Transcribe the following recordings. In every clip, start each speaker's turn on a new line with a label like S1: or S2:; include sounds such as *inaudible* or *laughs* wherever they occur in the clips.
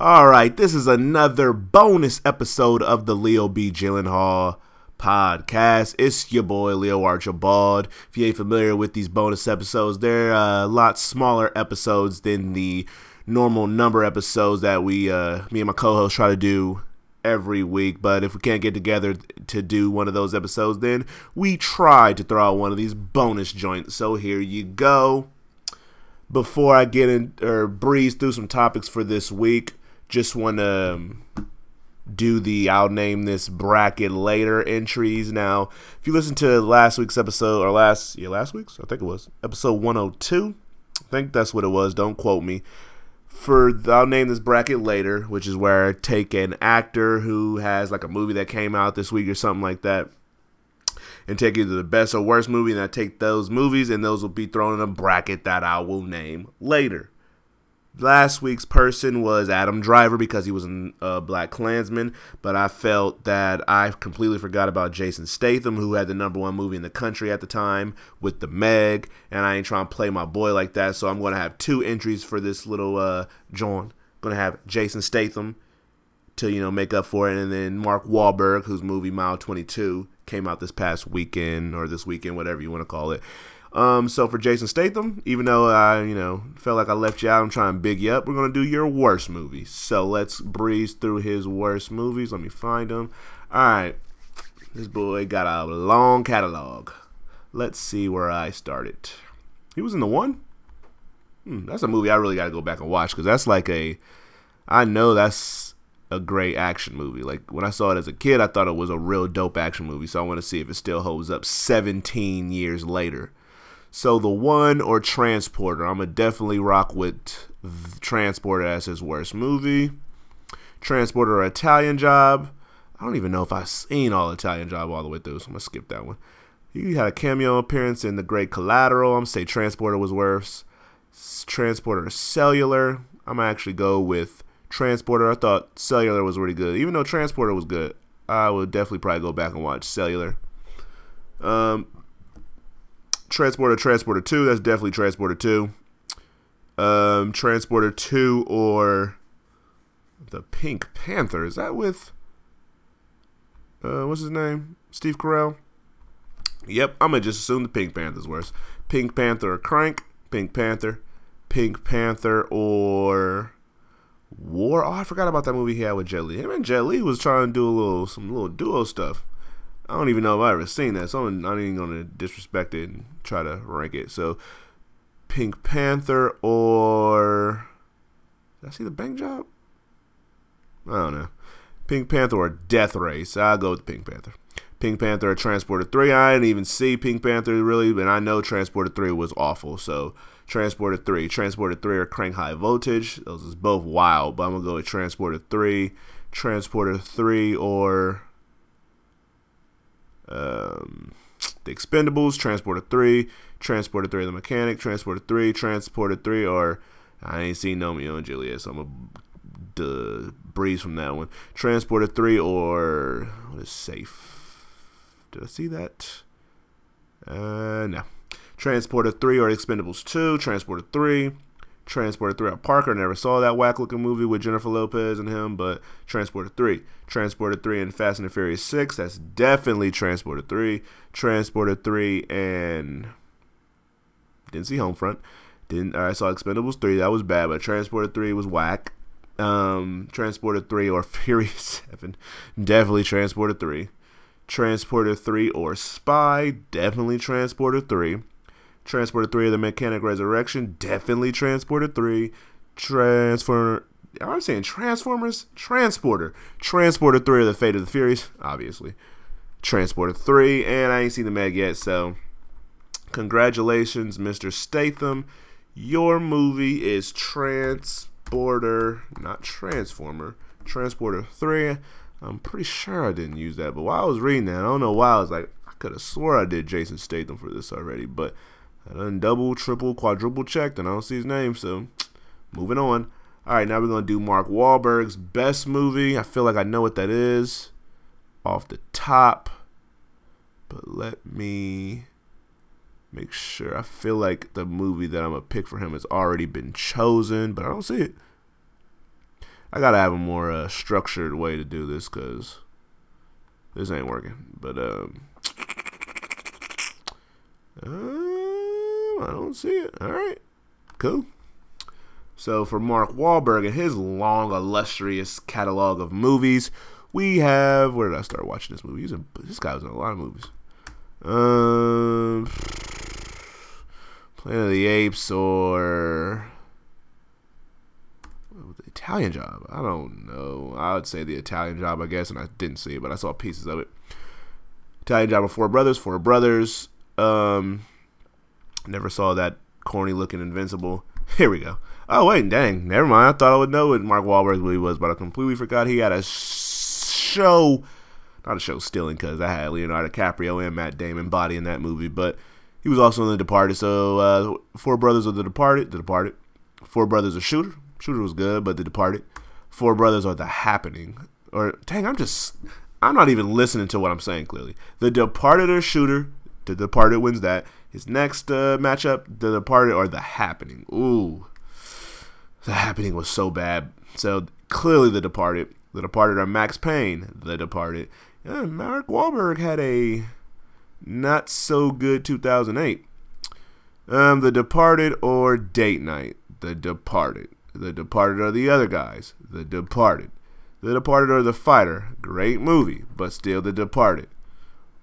S1: All right, this is another bonus episode of the Leo B. Gyllenhaal podcast. It's your boy Leo Archibald. If you ain't familiar with these bonus episodes, they're a lot smaller episodes than the normal number episodes that we, uh, me and my co-host, try to do every week. But if we can't get together to do one of those episodes, then we try to throw out one of these bonus joints. So here you go. Before I get in or breeze through some topics for this week, just want to um, do the I'll name this bracket later entries. Now, if you listen to last week's episode or last yeah last week's I think it was episode 102. I think that's what it was. Don't quote me. For the, I'll name this bracket later, which is where I take an actor who has like a movie that came out this week or something like that, and take either the best or worst movie, and I take those movies, and those will be thrown in a bracket that I will name later. Last week's person was Adam Driver because he was a BlacKkKlansman, but I felt that I completely forgot about Jason Statham, who had the number one movie in the country at the time with the Meg, and I ain't trying to play my boy like that, so I'm going to have two entries for this little uh, John. Going to have Jason Statham to you know make up for it, and then Mark Wahlberg, whose movie Mile 22 came out this past weekend or this weekend, whatever you want to call it. Um, so for Jason Statham, even though I, you know, felt like I left you out, I'm trying to big you up. We're gonna do your worst movies. So let's breeze through his worst movies. Let me find them. All right, this boy got a long catalog. Let's see where I started. He was in the one. Hmm, that's a movie I really got to go back and watch because that's like a. I know that's a great action movie. Like when I saw it as a kid, I thought it was a real dope action movie. So I want to see if it still holds up 17 years later. So the one or Transporter, I'm gonna definitely rock with Transporter as his worst movie. Transporter or Italian Job. I don't even know if I've seen all Italian Job all the way through, so I'm gonna skip that one. He had a cameo appearance in The Great Collateral. I'm gonna say Transporter was worse. Transporter Cellular. I'm gonna actually go with Transporter. I thought Cellular was really good, even though Transporter was good. I would definitely probably go back and watch Cellular. Um, Transporter, Transporter 2. That's definitely Transporter 2. Um, Transporter 2 or the Pink Panther. Is that with, uh, what's his name? Steve Carell? Yep, I'm to just assume the Pink Panther's worse. Pink Panther or Crank. Pink Panther. Pink Panther or War. Oh, I forgot about that movie he had with Jet Li. Him and Jet Li was trying to do a little, some little duo stuff. I don't even know if I ever seen that, so I'm not even gonna disrespect it and try to rank it. So, Pink Panther or did I see the bank job? I don't know. Pink Panther or Death Race. I'll go with Pink Panther. Pink Panther or Transporter 3. I didn't even see Pink Panther really, but I know Transporter 3 was awful. So Transporter 3. Transporter 3 or Crank High Voltage. Those is both wild, but I'm going to go with Transporter 3. Transporter 3 or um, the Expendables, Transporter 3, Transporter 3 the Mechanic, Transporter 3, Transporter 3, or I ain't seen Romeo and Juliet, so I'm going to breeze from that one. Transporter 3 or what is safe? Did I see that? Uh, no. Transporter 3 or Expendables 2, Transporter 3, Transporter 3 Parker. Never saw that whack looking movie with Jennifer Lopez and him, but Transporter 3. Transporter 3 and Fast and the Furious 6. That's definitely Transporter 3. Transporter 3 and. Didn't see Homefront. Didn't I saw Expendables 3. That was bad, but Transporter 3 was whack. Um, Transporter 3 or *laughs* Furious 7. Definitely Transporter 3. Transporter 3 or Spy. Definitely Transporter 3. Transporter 3 of the Mechanic Resurrection, definitely Transporter 3. Transformer. I'm saying Transformers? Transporter. Transporter 3 of the Fate of the Furious, obviously. Transporter 3, and I ain't seen the Meg yet, so congratulations, Mr. Statham. Your movie is Transporter, not Transformer. Transporter 3. I'm pretty sure I didn't use that, but while I was reading that, I don't know why I was like, I could have swore I did Jason Statham for this already, but I done double, triple, quadruple checked, and I don't see his name. So, *tsk* moving on. All right, now we're gonna do Mark Wahlberg's best movie. I feel like I know what that is off the top, but let me make sure. I feel like the movie that I'm gonna pick for him has already been chosen, but I don't see it. I gotta have a more uh, structured way to do this because this ain't working. But um, *tsk* uh, I don't see it. All right, cool. So for Mark Wahlberg and his long, illustrious catalog of movies, we have. Where did I start watching this movie? This guy was in a lot of movies. Um, Planet of the Apes or the Italian Job. I don't know. I would say the Italian Job, I guess, and I didn't see it, but I saw pieces of it. Italian Job of Four Brothers, Four Brothers. Um, never saw that corny looking Invincible. *laughs* Here we go. Oh wait, dang, never mind. I thought I would know what Mark Wahlberg really was, but I completely forgot he had a show, not a show stealing because I had Leonardo DiCaprio and Matt Damon body in that movie, but he was also in The Departed. So uh, Four Brothers of The Departed, The Departed. Four Brothers of Shooter. Shooter was good, but The Departed. Four Brothers are The Happening. Or dang, I'm just I'm not even listening to what I'm saying clearly. The Departed or Shooter. The Departed wins that. His next uh, matchup, The Departed or The Happening. Ooh. The Happening was so bad. So clearly The Departed. The Departed or Max Payne. The Departed. Yeah, Mark Wahlberg had a not so good 2008. Um, The Departed or Date Night. The Departed. The Departed are the other guys. The Departed. The Departed or The Fighter. Great movie, but still The Departed.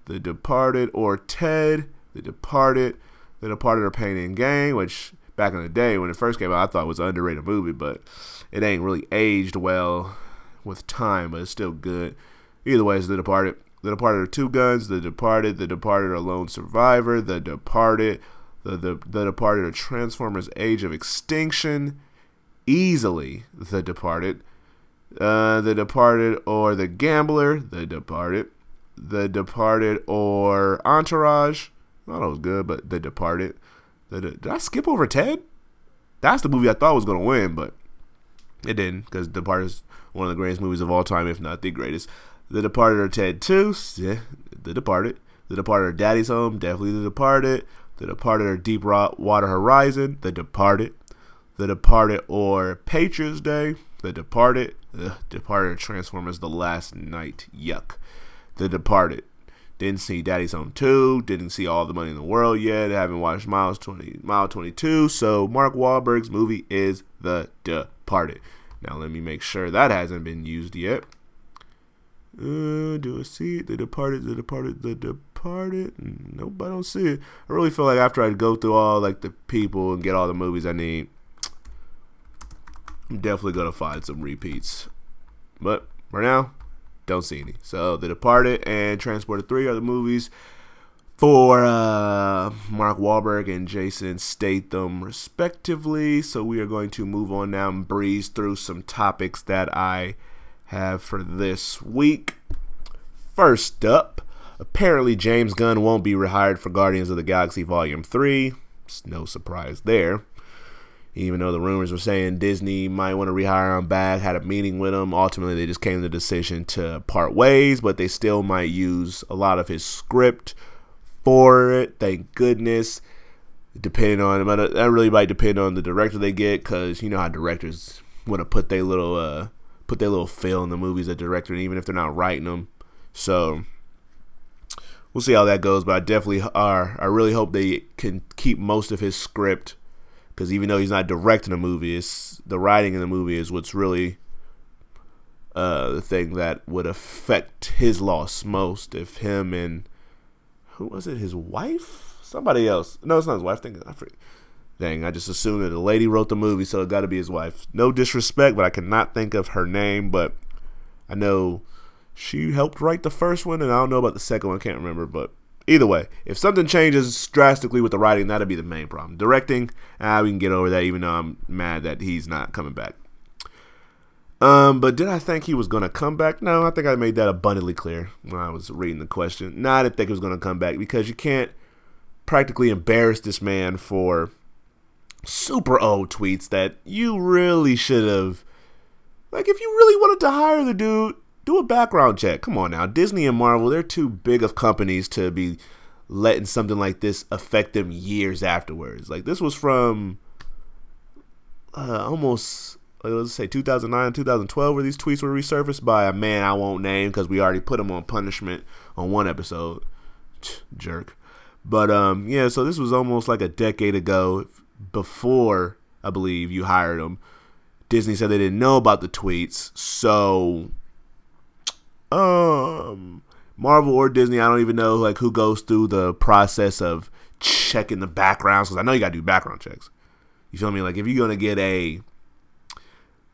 S1: The Departed or Ted. The Departed. The Departed or Pain and Gain, which back in the day when it first came out, I thought was an underrated movie, but it ain't really aged well with time, but it's still good. Either way, it's The Departed. The Departed are Two Guns, The Departed, The Departed are Lone Survivor, The Departed, The, the, the Departed are Transformers Age of Extinction, easily The Departed, uh, The Departed or The Gambler, The Departed, The Departed or Entourage. I thought was good, but The Departed. Did I skip over Ted? That's the movie I thought was to win, but it didn't because Departed is one of the greatest movies of all time, if not the greatest. The Departed or Ted 2, yeah, The Departed. The Departed or Daddy's Home, definitely The Departed. The Departed or Deepwater Horizon, The Departed. The Departed or Patriots Day, The Departed. The Departed or Transformers The Last Knight, yuck. The Departed. Didn't see Daddy's Home 2. Didn't see All the Money in the World yet. Haven't watched Miles 20, Mile 22. So Mark Wahlberg's movie is The Departed. Now let me make sure that hasn't been used yet. Uh, do I see it? The Departed, The Departed, The Departed. Nope, I don't see it. I really feel like after I go through all like the people and get all the movies I need, I'm definitely gonna find some repeats. But for now, don't see any. So The Departed and Transporter 3 are the movies for uh, Mark Wahlberg and Jason Statham, respectively. So we are going to move on now and breeze through some topics that I have for this week. First up, apparently James Gunn won't be rehired for Guardians of the Galaxy Volume 3. It's no surprise there. Even though the rumors were saying Disney might want to rehire him back, had a meeting with him. Ultimately, they just came to the decision to part ways, but they still might use a lot of his script for it. Thank goodness. Depending on, but that really might depend on the director they get, because you know how directors want to put their little uh, put their little feel in the movies that director, even if they're not writing them. So we'll see how that goes. But I definitely are. I really hope they can keep most of his script because even though he's not directing the movie, it's the writing in the movie is what's really uh, the thing that would affect his loss most. If him and who was it, his wife, somebody else? No, it's not his wife. I think I forget. Dang, I just assumed that the lady wrote the movie, so it got to be his wife. No disrespect, but I cannot think of her name. But I know she helped write the first one, and I don't know about the second one. I can't remember, but either way, if something changes drastically with the writing, that'll be the main problem. Directing, ah, we can get over that, even though I'm mad that he's not coming back. Um, but did I think he was gonna come back? No, I think I made that abundantly clear when I was reading the question. No, I didn't think he was gonna come back because you can't practically embarrass this man for super old tweets that you really should have. Like, if you really wanted to hire the dude, do a background check. Come on now. Disney and Marvel, they're too big of companies to be letting something like this affect them years afterwards. Like, this was from uh, almost let's say 2009, 2012, where these tweets were resurfaced by a man I won't name because we already put him on punishment on one episode. *tsk* Jerk. But um, yeah, so this was almost like a decade ago, before I believe you hired him. Disney said they didn't know about the tweets, so um, Marvel or Disney, I don't even know like who goes through the process of checking the backgrounds because I know you got to do background checks. You feel me? Like if you're gonna get a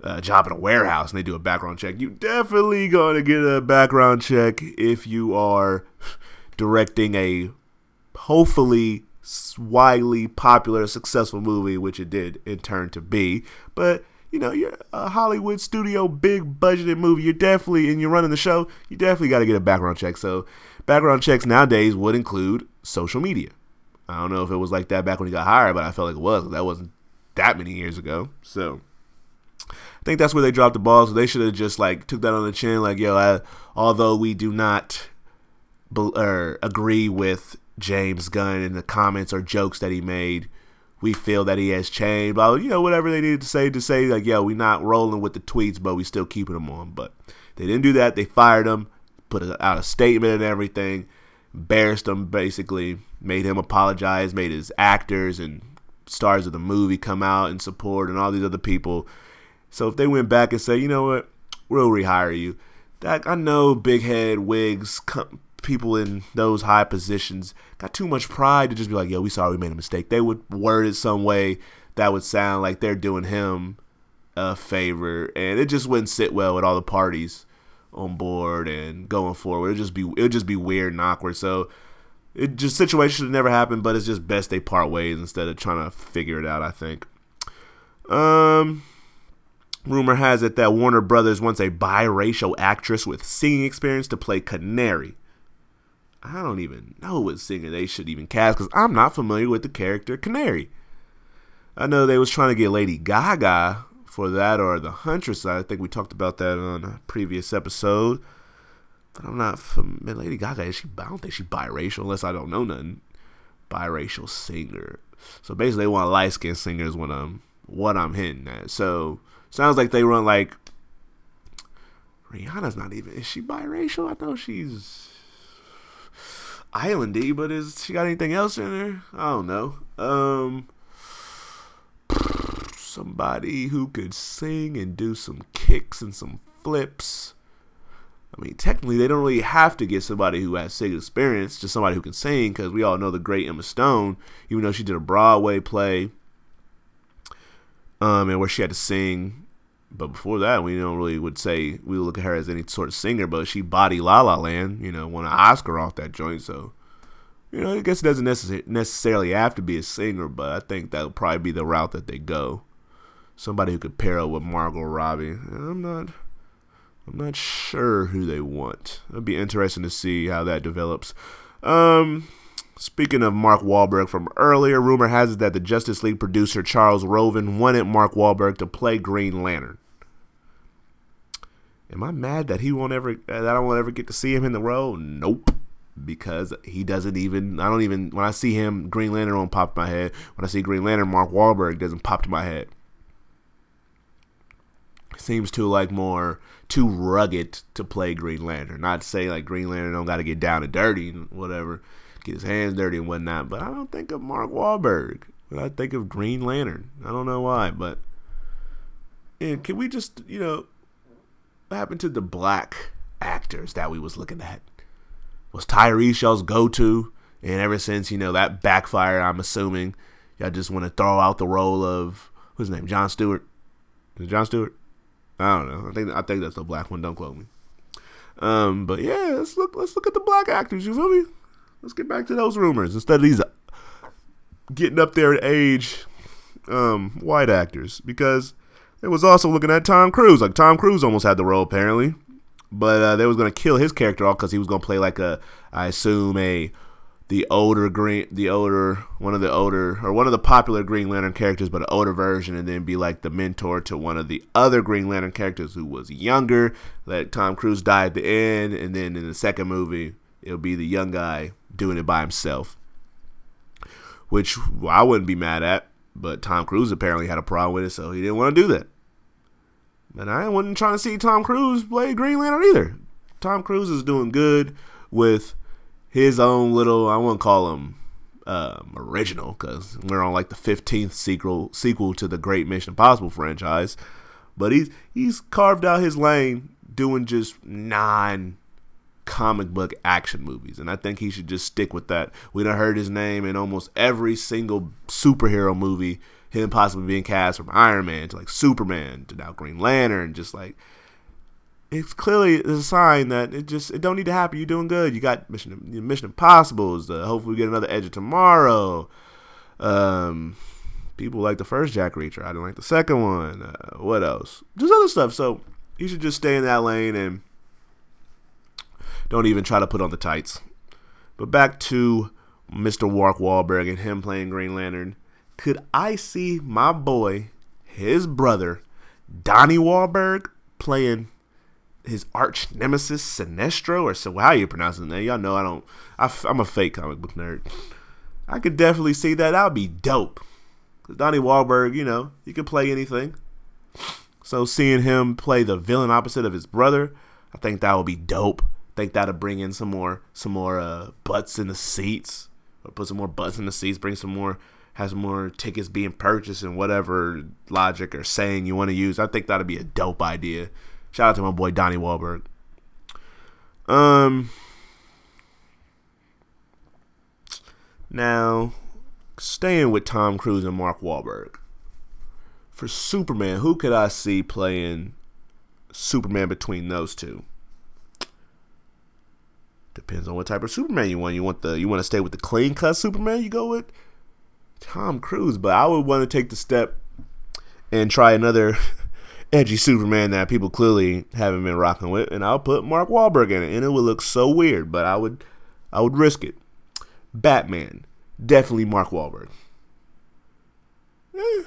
S1: uh, job in a warehouse and they do a background check, you definitely gonna get a background check if you are directing a hopefully widely popular, successful movie, which it did in turn to be. But you know, you're a Hollywood studio, big budgeted movie. You're definitely, and you're running the show. You definitely got to get a background check. So, background checks nowadays would include social media. I don't know if it was like that back when he got hired, but I felt like it was. That wasn't that many years ago. So, I think that's where they dropped the ball. So they should have just like took that on the chin, like, yo, I, although we do not be, or er, agree with James Gunn and the comments or jokes that he made, we feel that he has changed. But you know, whatever they needed to say to say, like, yo, we not rolling with the tweets, but we still keeping them on. But they didn't do that. They fired him, put out a statement and everything, embarrassed him basically, made him apologize, made his actors and stars of the movie come out and support, and all these other people so if they went back and say, you know what, we'll rehire you, that I know big head wigs, people in those high positions got too much pride to just be like, yo, we sorry we made a mistake. They would word it some way that would sound like they're doing him a favor, and it just wouldn't sit well with all the parties on board and going forward. It'd just be it would just be weird and awkward. So it just situation should never happen, but it's just best they part ways instead of trying to figure it out. I think. Um. Rumor has it that Warner Brothers wants a biracial actress with singing experience to play Canary. I don't even know what singer they should even cast because I'm not familiar with the character Canary. I know they was trying to get Lady Gaga for that or the Huntress. I think we talked about that on a previous episode. But I'm not familiar. Lady Gaga is she? I don't think she's biracial unless I don't know nothing. Biracial singer. So basically, they want light skinned singers when I'm what I'm hitting at. So Sounds like they run like Rihanna's not even. Is she biracial? I know she's islandy, but is she got anything else in her? I don't know. Um, somebody who could sing and do some kicks and some flips. I mean, technically, they don't really have to get somebody who has singing experience, just somebody who can sing, because we all know the great Emma Stone, even though she did a Broadway play, um, and where she had to sing but before that, we don't really would say we look at her as any sort of singer. But she body La La Land, you know, won an Oscar off that joint. So, you know, I guess it doesn't necess- necessarily have to be a singer, but I think that'll probably be the route that they go. Somebody who could pair up with Margot Robbie. I'm not, I'm not sure who they want. It'd be interesting to see how that develops. Um, Speaking of Mark Wahlberg from earlier, rumor has it that the Justice League producer Charles Roven wanted Mark Wahlberg to play Green Lantern. Am I mad that he won't ever uh, that I won't ever get to see him in the role? Nope. Because he doesn't even I don't even when I see him Green Lantern won't pop my head. When I see Green Lantern Mark Wahlberg doesn't pop to my head. Seems too like more too rugged to play Green Lantern. Not say like Green Lantern don't gotta get down and dirty and whatever, get his hands dirty and whatnot, but I don't think of Mark Wahlberg. But I think of Green Lantern. I don't know why, but and can we just, you know, what happened to the black actors that we was looking at? Was Tyrese y'all's go-to? And ever since, you know, that backfired, I'm assuming y'all just want to throw out the role of who's his name? John Stewart. Is John Stewart? I don't know. I think I think that's the black one. Don't quote me. Um, but yeah, let's look let's look at the black actors. You feel me? Let's get back to those rumors instead of these getting up there in age um, white actors because it was also looking at Tom Cruise. Like Tom Cruise almost had the role apparently, but uh, they was gonna kill his character off because he was gonna play like a, I assume a, the older green, the older one of the older or one of the popular Green Lantern characters, but an older version, and then be like the mentor to one of the other Green Lantern characters who was younger. Let Tom Cruise die at the end, and then in the second movie, it'll be the young guy doing it by himself, which I wouldn't be mad at. But Tom Cruise apparently had a problem with it, so he didn't want to do that. And I wasn't trying to see Tom Cruise play Green Lantern either. Tom Cruise is doing good with his own little, I won't call him um, original because we're on like the 15th sequel sequel to the Great Mission Impossible franchise. But he's he's carved out his lane doing just non comic book action movies, and I think he should just stick with that. We done heard his name in almost every single superhero movie. Him possibly being cast from Iron Man to like Superman to now Green Lantern, just like it's clearly a sign that it just it don't need to happen. You're doing good. You got Mission Mission Impossible. Uh, hopefully we get another Edge of Tomorrow. Um, people like the first Jack Reacher. I didn't like the second one. Uh, what else? Just other stuff. So you should just stay in that lane and don't even try to put on the tights. But back to Mr. Mark Wahlberg and him playing Green Lantern. Could I see my boy, his brother, Donnie Wahlberg, playing his arch nemesis Sinestro, or so how you pronounce his name? Y'all know I don't. I, am a fake comic book nerd. I could definitely see that. That would be dope. Cause Donnie Wahlberg, you know, he could play anything. So seeing him play the villain opposite of his brother, I think that would be dope. I think that'll bring in some more some more uh, butts in the seats, or put some more butts in the seats. Bring some more has more tickets being purchased and whatever logic or saying you want to use. I think that'd be a dope idea. Shout out to my boy Donnie Wahlberg. Um. Now, staying with Tom Cruise and Mark Wahlberg. For Superman, who could I see playing Superman between those two? Depends on what type of Superman you want. You want the you want to stay with the clean cut Superman? You go with Tom Cruise, but I would want to take the step and try another *laughs* edgy Superman that people clearly haven't been rocking with, and I'll put Mark Wahlberg in it, and it would look so weird, but I would I would risk it. Batman, definitely Mark Wahlberg. Eh.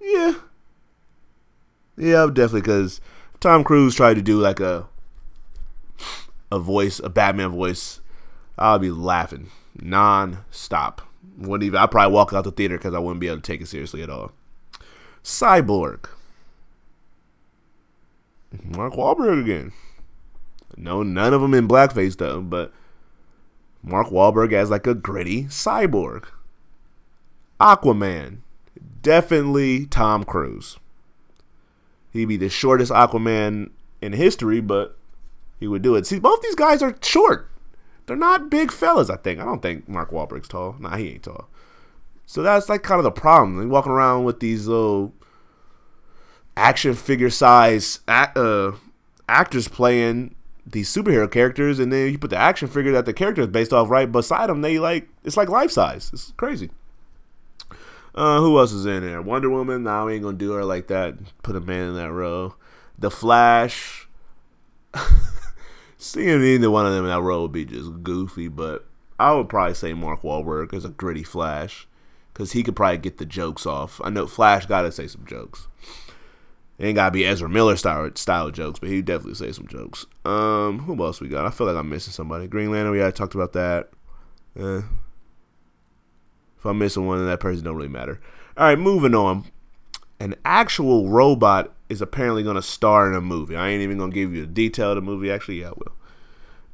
S1: Yeah. Yeah, definitely because Tom Cruise tried to do like a a voice, a Batman voice, I'll be laughing non-stop. Wouldn't even. I'd probably walk out the theater because I wouldn't be able to take it seriously at all. Cyborg. Mark Wahlberg again. No, none of them in blackface though, but Mark Wahlberg as like a gritty cyborg. Aquaman, definitely Tom Cruise. He'd be the shortest Aquaman in history, but he would do it. See, both these guys are short. They're not big fellas, I think. I don't think Mark Wahlberg's tall. Nah, he ain't tall. So that's like kind of the problem. They walking around with these little action figure size uh, actors playing these superhero characters, and then you put the action figure that the character is based off right beside them. They like it's like life size. It's crazy. Uh, who else is in there? Wonder Woman. Nah, we ain't gonna do her like that. Put a man in that row. The Flash. *laughs* Seeing either one of them in that role would be just goofy, but I would probably say Mark Wahlberg is a gritty Flash because he could probably get the jokes off. I know Flash got to say some jokes. It ain't gotta be Ezra Miller style style jokes, but he definitely say some jokes. Um, who else we got? I feel like I'm missing somebody. Green Lantern, we already talked about that. Eh. If I'm missing one, then that person don't really matter. All right, moving on. An actual robot is apparently gonna star in a movie. I ain't even gonna give you the detail of the movie. Actually, yeah, I will.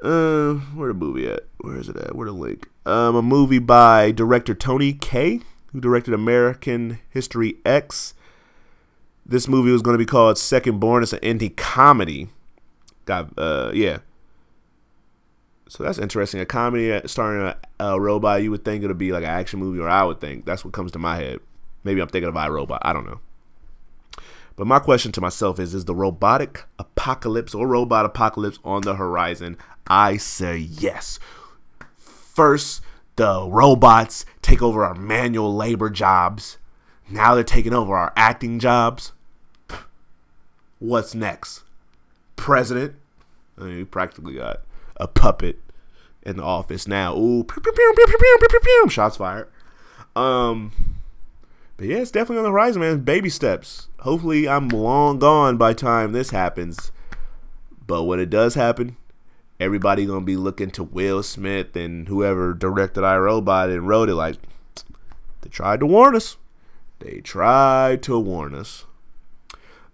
S1: Uh, where the movie at? Where is it at? Where the link? Um, a movie by director Tony Kaye, who directed American History X. This movie was going to be called Second Born. It's an indie comedy. Got uh, yeah. So that's interesting. A comedy starring a, a robot. You would think it would be like an action movie, or I would think that's what comes to my head. Maybe I'm thinking of iRobot. I don't know. But my question to myself is Is the robotic apocalypse or robot apocalypse on the horizon? I say yes. First, the robots take over our manual labor jobs. Now they're taking over our acting jobs. What's next? President? I mean, we practically got a puppet in the office now. Ooh, pew, pew, pew, shots fired. Um, but yeah, it's definitely on the horizon, man. Baby steps. Hopefully, I'm long gone by time this happens. But when it does happen, everybody gonna be looking to Will Smith and whoever directed iRobot and wrote it like they tried to warn us. They tried to warn us.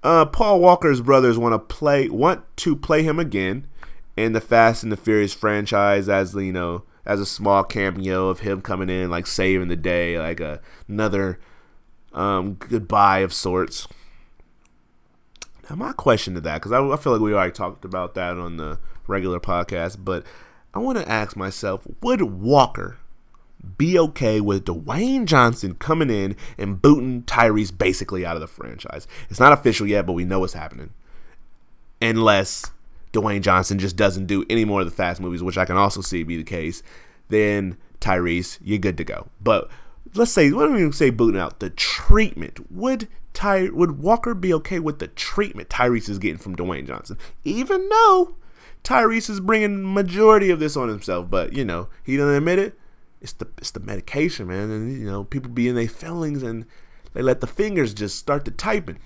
S1: Uh, Paul Walker's brothers want to play want to play him again in the Fast and the Furious franchise as you know as a small cameo of him coming in like saving the day, like a, another um, goodbye of sorts. Now my question to that, because I, I feel like we already talked about that on the regular podcast, but I want to ask myself: Would Walker be okay with Dwayne Johnson coming in and booting Tyrese basically out of the franchise? It's not official yet, but we know what's happening. Unless Dwayne Johnson just doesn't do any more of the fast movies, which I can also see be the case, then Tyrese, you're good to go. But let's say, what do we even say booting out? The treatment. Would Ty would Walker be okay with the treatment Tyrese is getting from Dwayne Johnson? Even though Tyrese is bringing majority of this on himself, but you know, he doesn't admit it. It's the it's the medication, man. And you know, people be in their feelings and they let the fingers just start to typing.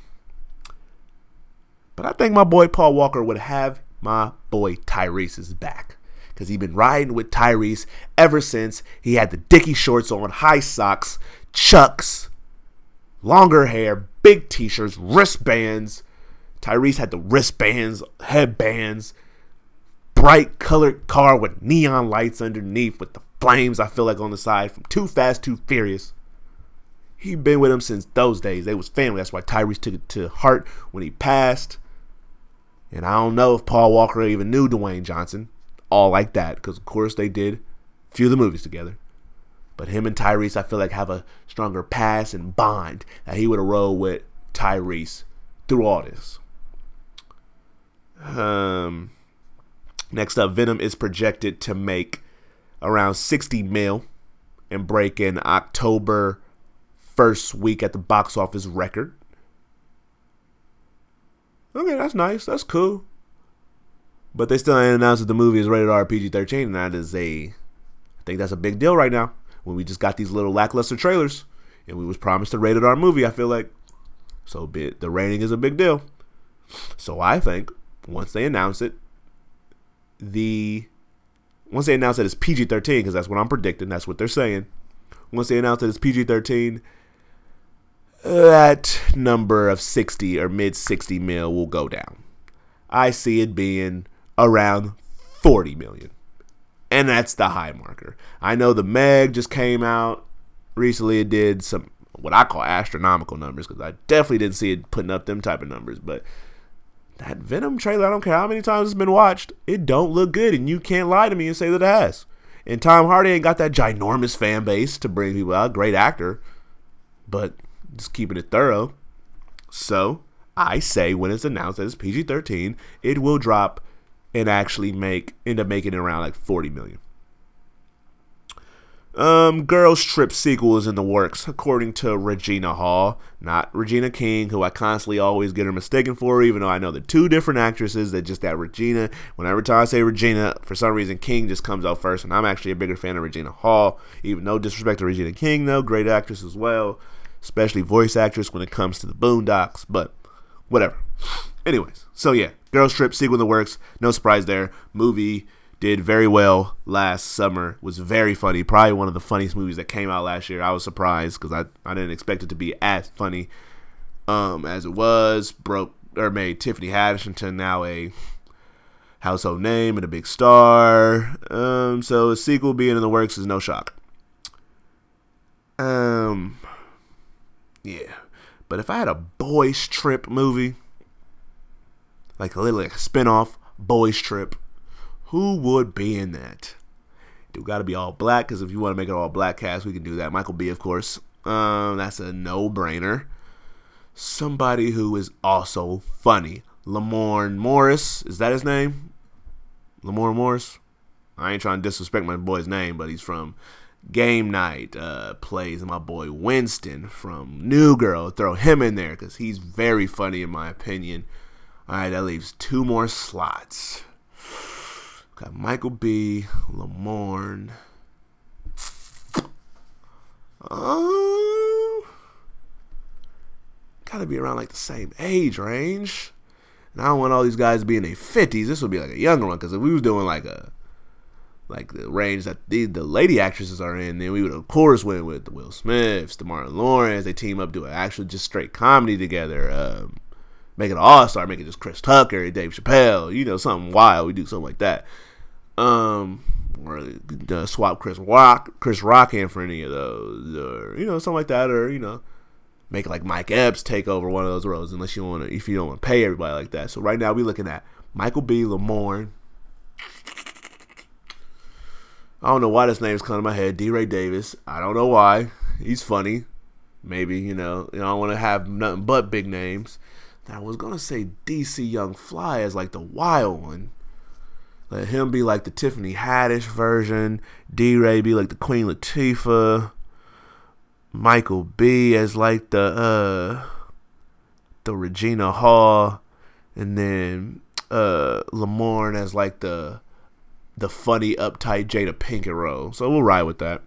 S1: But I think my boy Paul Walker would have my boy Tyrese's back. Because he's been riding with Tyrese ever since he had the dicky shorts on, high socks, chucks, longer hair, big t shirts, wristbands. Tyrese had the wristbands, headbands, bright colored car with neon lights underneath with the flames I feel like on the side from Too Fast, Too Furious. He been with him since those days. They was family. That's why Tyrese took it to heart when he passed. And I don't know if Paul Walker even knew Dwayne Johnson, all like that, because of course they did few of the movies together. But him and Tyrese, I feel like have a stronger pass and bond that he would have rolled with Tyrese through all this. Um, next up, Venom is projected to make around 60 mil and break in October first week at the box office record. Okay, that's nice. That's cool. But they still ain't announced that the movie is rated R PG 13, and that is a, I think that's a big deal right now. When we just got these little lackluster trailers, and we was promised a rated R movie, I feel like, so bit the rating is a big deal. So I think once they announce it, the once they announce that it's PG 13, because that's what I'm predicting, that's what they're saying. Once they announce that it's PG 13, that number of 60 or mid 60 mil will go down. I see it being around 40 million. And that's the high marker. I know the Meg just came out recently. It did some what I call astronomical numbers because I definitely didn't see it putting up them type of numbers. But that Venom trailer, I don't care how many times it's been watched, it don't look good, and you can't lie to me and say that it has. And Tom Hardy ain't got that ginormous fan base to bring people out. Great actor, but just keeping it thorough. So I say when it's announced that it's PG 13, it will drop and actually make end up making it around like 40 million. Um, Girls Trip sequel is in the works, according to Regina Hall, not Regina King, who I constantly always get her mistaken for, even though I know the two different actresses that just that Regina. Whenever I say Regina, for some reason King just comes out first, and I'm actually a bigger fan of Regina Hall. Even no disrespect to Regina King, though, great actress as well especially voice actress when it comes to the Boondocks, but whatever. Anyways, so yeah, Girls Trip sequel in the works. No surprise there. Movie did very well last summer. Was very funny. Probably one of the funniest movies that came out last year. I was surprised because I, I didn't expect it to be as funny um, as it was. Broke or made Tiffany Haddish into now a household name and a big star. Um, so a sequel being in the works is no shock. Um, yeah. But if I had a boys trip movie, like literally a spin-off boys trip, who would be in that? Do got to be all black because if you want to make it all black cast, we can do that. Michael B, of course. Um, that's a no-brainer. Somebody who is also funny. Lamorne Morris, is that his name? Lamorne Morris. I ain't trying to disrespect my boy's name, but he's from Game Night uh, plays my boy Winston from New Girl. Throw him in there because he's very funny in my opinion. All right, that leaves two more slots. Got Michael B. Lamorne. Uh, gotta be around like the same age range. And I don't want all these guys to be in their fifties. This would be like a younger one because if we was doing like a like the range that the, the lady actresses are in, then we would of course went with the Will Smiths, the Martin Lawrence. They team up, do an actual just straight comedy together. Um, make it an all star, make it just Chris Tucker, Dave Chappelle, you know, something wild. We do something like that. Um, or uh, swap Chris Rock, Chris Rock in for any of those, or you know, something like that, or you know, make like Mike Epps take over one of those roles, unless you want to, if you don't want to pay everybody like that. So right now we're looking at Michael B. Lamorne. I don't know why this name's coming to my head. DeRay Davis. I don't know why. He's funny. Maybe you know. You know, I don't want to have nothing but big names. I was gonna say DC Young Fly as like the wild one. Let him be like the Tiffany Haddish version. DeRay be like the Queen Latifah. Michael B as like the uh the Regina Hall, and then uh Lamorne as like the the funny uptight Jada Pinkett role. So we'll ride with that.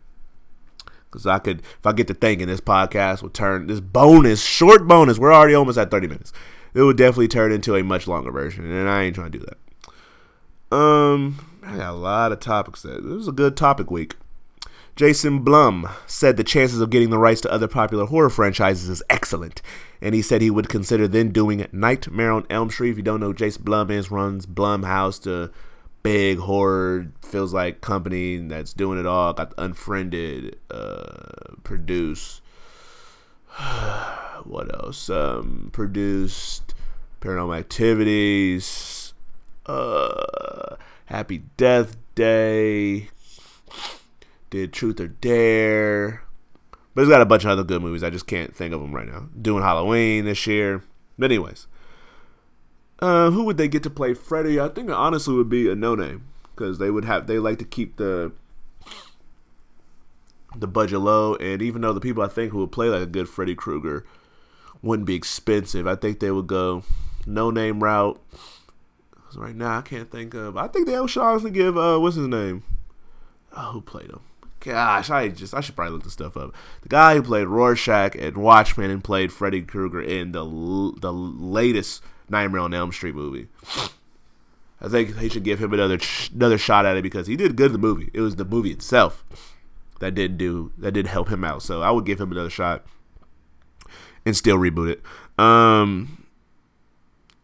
S1: Cause I could, if I get to thinking, this podcast will turn this bonus, short bonus. We're already almost at thirty minutes. It would definitely turn into a much longer version, and I ain't trying to do that. Um, I got a lot of topics. That this was a good topic week. Jason Blum said the chances of getting the rights to other popular horror franchises is excellent, and he said he would consider then doing Nightmare on Elm Street. If you don't know, Jason Blum is runs Blumhouse, the big horror feels like company that's doing it all. Got Unfriended, uh, produce. *sighs* what else? Um, produced Paranormal Activities, uh, Happy Death Day, did Truth or Dare. But he's got a bunch of other good movies. I just can't think of them right now. Doing Halloween this year. But anyways, uh, who would they get to play Freddy? I think honestly would be a no name because they would have they like to keep the the budget low. And even though the people I think who would play like a good Freddy Krueger wouldn't be expensive, I think they would go no name route. Right now, I can't think of. I think they should honestly give uh, what's his name? Oh, who played him? Gosh, I just I should probably look this stuff up. The guy who played Rorschach and Watchmen and played Freddy Krueger in the the latest Nightmare on Elm Street movie. I think they should give him another another shot at it because he did good in the movie. It was the movie itself that didn't do that didn't help him out. So I would give him another shot and still reboot it. Um,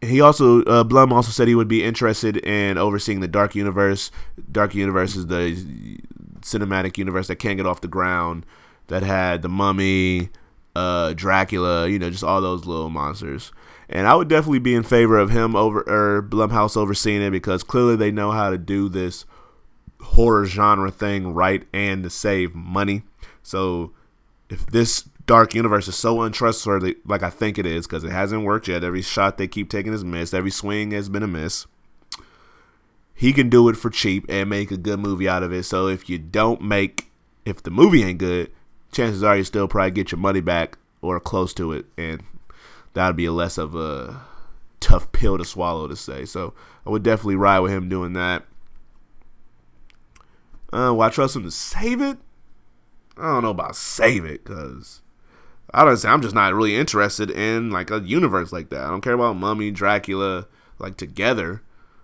S1: he also uh, Blum also said he would be interested in overseeing the Dark Universe. Dark Universe is the cinematic universe that can't get off the ground that had the Mummy, uh, Dracula, you know, just all those little monsters. And I would definitely be in favor of him over or Blumhouse overseeing it because clearly they know how to do this horror genre thing right and to save money. So if this dark universe is so untrustworthy, like I think it is, because it hasn't worked yet. Every shot they keep taking is missed. Every swing has been a miss. He can do it for cheap and make a good movie out of it. So if you don't make, if the movie ain't good, chances are you still probably get your money back or close to it, and that'd be a less of a tough pill to swallow to say. So I would definitely ride with him doing that. Uh, will I trust him to save it? I don't know about save it because I don't say I'm just not really interested in like a universe like that. I don't care about Mummy, Dracula, like together,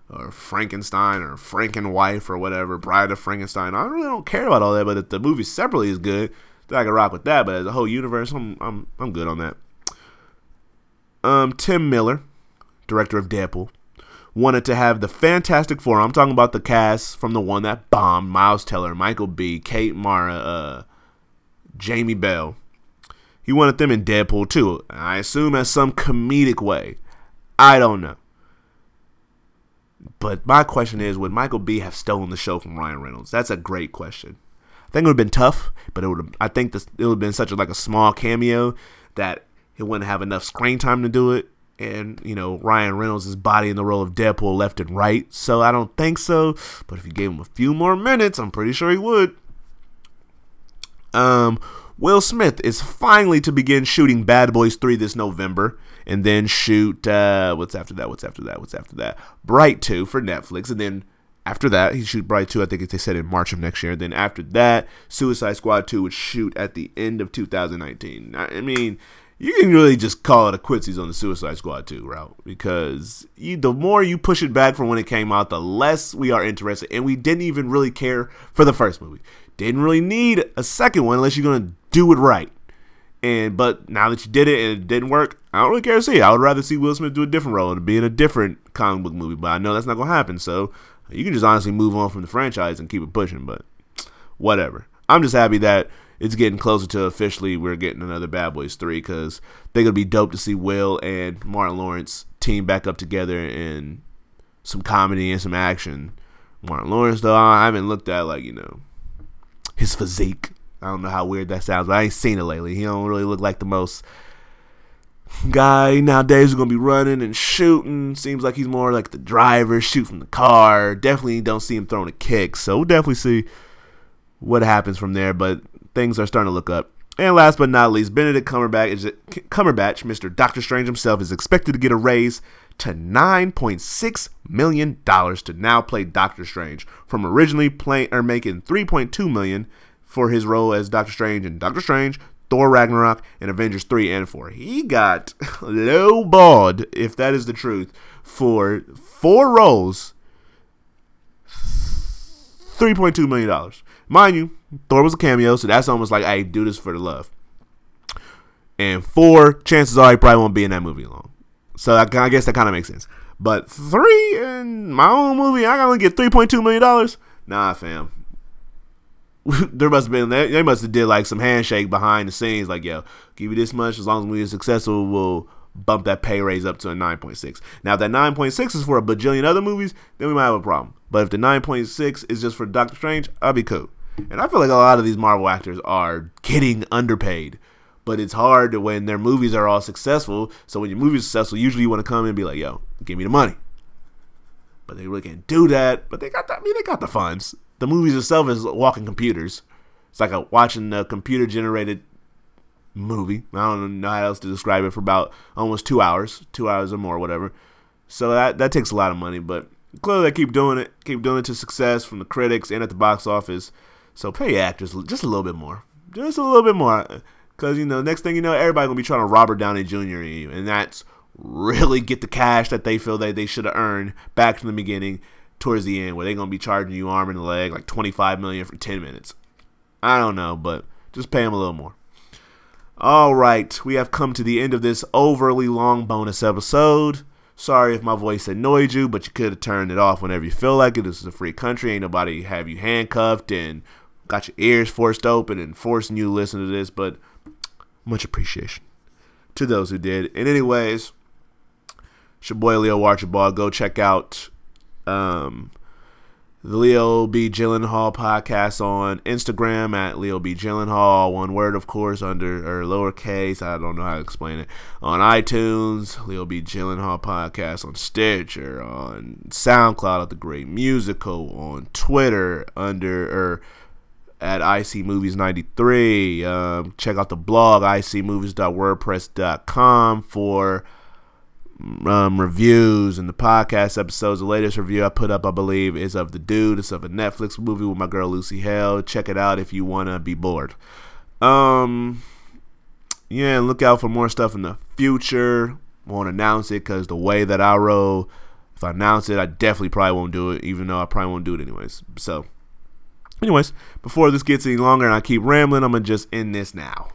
S1: or Frankenstein or Frankenwife or whatever, Bride of Frankenstein. I really don't care about all that. But if the movie separately is good, then I can rock with that. But as a whole universe, I'm I'm I'm good on that. Um, Tim Miller, director of Deadpool, wanted to have the Fantastic Four. I'm talking about the cast from the one that bombed: Miles Teller, Michael B, Kate Mara, uh, Jamie Bell. He wanted them in Deadpool too. I assume as some comedic way. I don't know. But my question is, would Michael B have stolen the show from Ryan Reynolds? That's a great question. I think it would have been tough, but it would. I think this it would have been such a, like a small cameo that he wouldn't have enough screen time to do it. And, you know, Ryan Reynolds is bodying the role of Deadpool left and right. So I don't think so. But if you gave him a few more minutes, I'm pretty sure he would. Um, Will Smith is finally to begin shooting Bad Boys 3 this November. And then shoot, uh, what's after that? What's after that? What's after that? Bright 2 for Netflix. And then after that, he shoot Bright 2, I think they said in March of next year. And Then after that, Suicide Squad 2 would shoot at the end of 2019. I mean, you can really just call it a quitsies on the Suicide Squad 2 route because you, the more you push it back from when it came out, the less we are interested. And we didn't even really care for the first movie. Didn't really need a second one unless you're to do it right. And but now that you did it and it didn't work, I don't really care to see. I would rather see Will Smith do a different role to be in a different comic book movie. But I know that's not gonna happen. So you can just honestly move on from the franchise and keep it pushing. But whatever. I'm just happy that it's getting closer to officially we're getting another Bad Boys 3 because they're going to be dope to see Will and Martin Lawrence team back up together in some comedy and some action. Martin Lawrence, though, I haven't looked at, like, you know, his physique. I don't know how weird that sounds, but I ain't seen it lately. He don't really look like the most guy nowadays who's gonna be running and shooting. Seems like he's more like the driver, shoot from the car. Definitely don't see him throwing a kick. So we'll definitely see what happens from there. But things are starting to look up. And last but not least, Benedict Cumberbatch, is Cumberbatch, Mr. Doctor Strange himself, is expected to get a raise to $9.6 million to now play Doctor Strange from originally playing or making 3.2 million for his role as Doctor Strange in Doctor Strange, Thor Ragnarok, and Avengers 3 and 4. He got *laughs* low balled, if that is the truth, for four roles, $3.2 million. Mind you, Thor was a cameo, so that's almost like, I do this for the love. And four, chances are he probably won't be in that movie long. So I, I guess that kind of makes sense. But three in my own movie, I gotta get three point two million dollars. Nah, fam. *laughs* there must have been they must have did like some handshake behind the scenes, like yo, give you this much as long as we are successful, we'll bump that pay raise up to a 9.6. Now, if that 9.6 is for a bajillion other movies, then we might have a problem. But if the 9.6 is just for Doctor Strange, I'll be cool. And I feel like a lot of these Marvel actors are getting underpaid. But it's hard when their movies are all successful. So when your movie's successful, usually you want to come in and be like, yo, give me the money. But they really can't do that. But they got that. I mean, they got the funds. The movies itself is walking computers. It's like a, watching a computer generated movie. I don't know how else to describe it for about almost two hours, two hours or more, whatever. So that that takes a lot of money, but clearly they keep doing it, keep doing it to success from the critics and at the box office. So pay actors just a little bit more, just a little bit more, because you know next thing you know everybody gonna be trying to Robert Downey Jr. and that's really get the cash that they feel that they should have earned back from the beginning towards the end, where they're gonna be charging you arm and leg like twenty five million for ten minutes. I don't know, but just pay them a little more. All right, we have come to the end of this overly long bonus episode. Sorry if my voice annoyed you, but you could have turned it off whenever you feel like it. This is a free country. Ain't nobody have you handcuffed and got your ears forced open and forcing you to listen to this, but much appreciation to those who did. And anyways, it's your boy Leo Archibald. Go check out um, the Leo B. Gyllenhaal podcast on Instagram at Leo B. Gyllenhaal, one word, of course, under or lowercase. I don't know how to explain it. On iTunes, Leo B. Gyllenhaal podcast on Stitcher, on SoundCloud at the Great Musical, on Twitter under or at IC Movies 93. Um, check out the blog icmovies.wordpress.com for um, reviews and the podcast episodes. The latest review I put up, I believe, is of The Dude. It's of a Netflix movie with my girl Lucy Hale. Check it out if you want to be bored. Um, yeah, look out for more stuff in the future. Won't announce it because the way that I roll, if I announce it, I definitely probably won't do it, even though I probably won't do it anyways. So, anyways, before this gets any longer and I keep rambling, I'm going to just end this now.